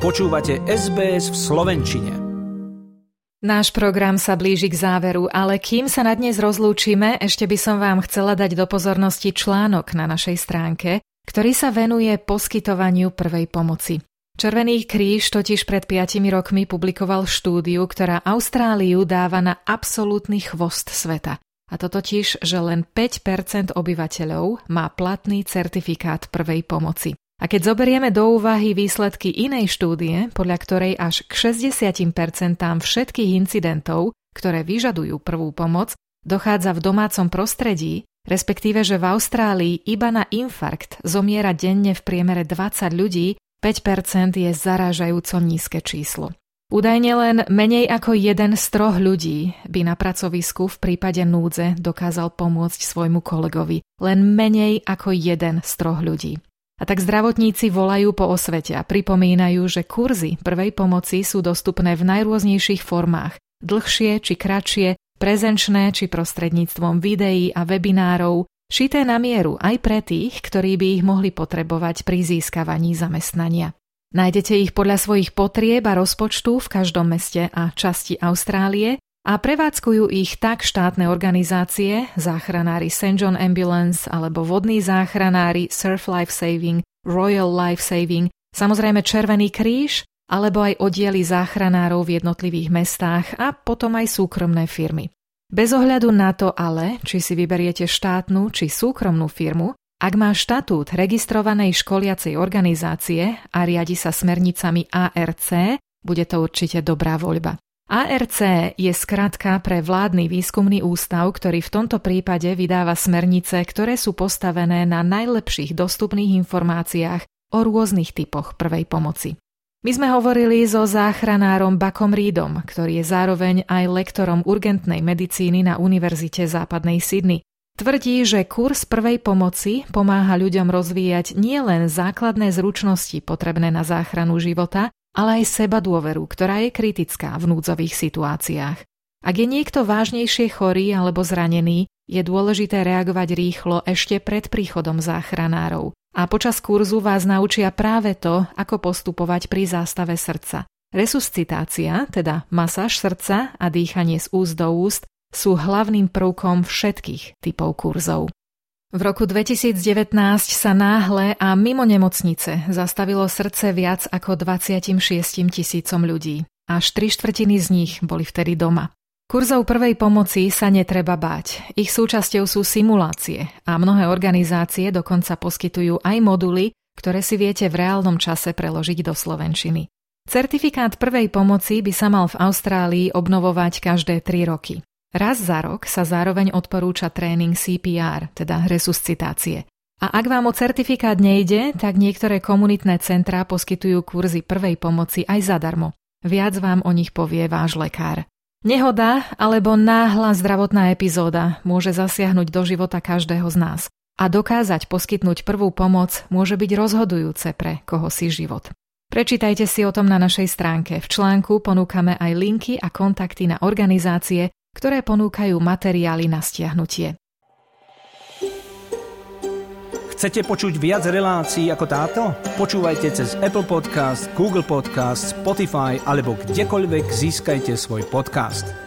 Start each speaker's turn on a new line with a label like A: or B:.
A: Počúvate SBS v Slovenčine.
B: Náš program sa blíži k záveru, ale kým sa na dnes rozlúčime, ešte by som vám chcela dať do pozornosti článok na našej stránke, ktorý sa venuje poskytovaniu prvej pomoci. Červený kríž totiž pred 5 rokmi publikoval štúdiu, ktorá Austráliu dáva na absolútny chvost sveta. A to totiž, že len 5% obyvateľov má platný certifikát prvej pomoci. A keď zoberieme do úvahy výsledky inej štúdie, podľa ktorej až k 60% všetkých incidentov, ktoré vyžadujú prvú pomoc, dochádza v domácom prostredí, respektíve že v Austrálii iba na infarkt zomiera denne v priemere 20 ľudí, 5% je zarážajúco nízke číslo. Údajne len menej ako jeden z troch ľudí by na pracovisku v prípade núdze dokázal pomôcť svojmu kolegovi. Len menej ako jeden z troch ľudí. A tak zdravotníci volajú po osvete a pripomínajú, že kurzy prvej pomoci sú dostupné v najrôznejších formách, dlhšie či kratšie, prezenčné či prostredníctvom videí a webinárov, šité na mieru aj pre tých, ktorí by ich mohli potrebovať pri získavaní zamestnania. Nájdete ich podľa svojich potrieb a rozpočtu v každom meste a časti Austrálie a prevádzkujú ich tak štátne organizácie, záchranári St. John Ambulance alebo vodní záchranári Surf Life Saving, Royal Life Saving, samozrejme Červený kríž, alebo aj oddiely záchranárov v jednotlivých mestách a potom aj súkromné firmy. Bez ohľadu na to ale, či si vyberiete štátnu či súkromnú firmu, ak má štatút registrovanej školiacej organizácie a riadi sa smernicami ARC, bude to určite dobrá voľba. ARC je skratka pre vládny výskumný ústav, ktorý v tomto prípade vydáva smernice, ktoré sú postavené na najlepších dostupných informáciách o rôznych typoch prvej pomoci. My sme hovorili so záchranárom Bakom Reedom, ktorý je zároveň aj lektorom urgentnej medicíny na Univerzite západnej Sydney. Tvrdí, že kurz prvej pomoci pomáha ľuďom rozvíjať nielen základné zručnosti potrebné na záchranu života, ale aj seba dôveru, ktorá je kritická v núdzových situáciách. Ak je niekto vážnejšie chorý alebo zranený, je dôležité reagovať rýchlo ešte pred príchodom záchranárov. A počas kurzu vás naučia práve to, ako postupovať pri zástave srdca. Resuscitácia, teda masáž srdca a dýchanie z úst do úst, sú hlavným prvkom všetkých typov kurzov. V roku 2019 sa náhle a mimo nemocnice zastavilo srdce viac ako 26 tisícom ľudí. Až tri štvrtiny z nich boli vtedy doma. Kurzov prvej pomoci sa netreba báť. Ich súčasťou sú simulácie a mnohé organizácie dokonca poskytujú aj moduly, ktoré si viete v reálnom čase preložiť do slovenčiny. Certifikát prvej pomoci by sa mal v Austrálii obnovovať každé 3 roky. Raz za rok sa zároveň odporúča tréning CPR, teda resuscitácie. A ak vám o certifikát nejde, tak niektoré komunitné centrá poskytujú kurzy prvej pomoci aj zadarmo. Viac vám o nich povie váš lekár. Nehoda alebo náhla zdravotná epizóda môže zasiahnuť do života každého z nás a dokázať poskytnúť prvú pomoc môže byť rozhodujúce pre koho si život. Prečítajte si o tom na našej stránke. V článku ponúkame aj linky a kontakty na organizácie, ktoré ponúkajú materiály na stiahnutie.
A: Chcete počuť viac relácií ako táto? Počúvajte cez Apple Podcast, Google Podcast, Spotify alebo kdekoľvek získajte svoj podcast.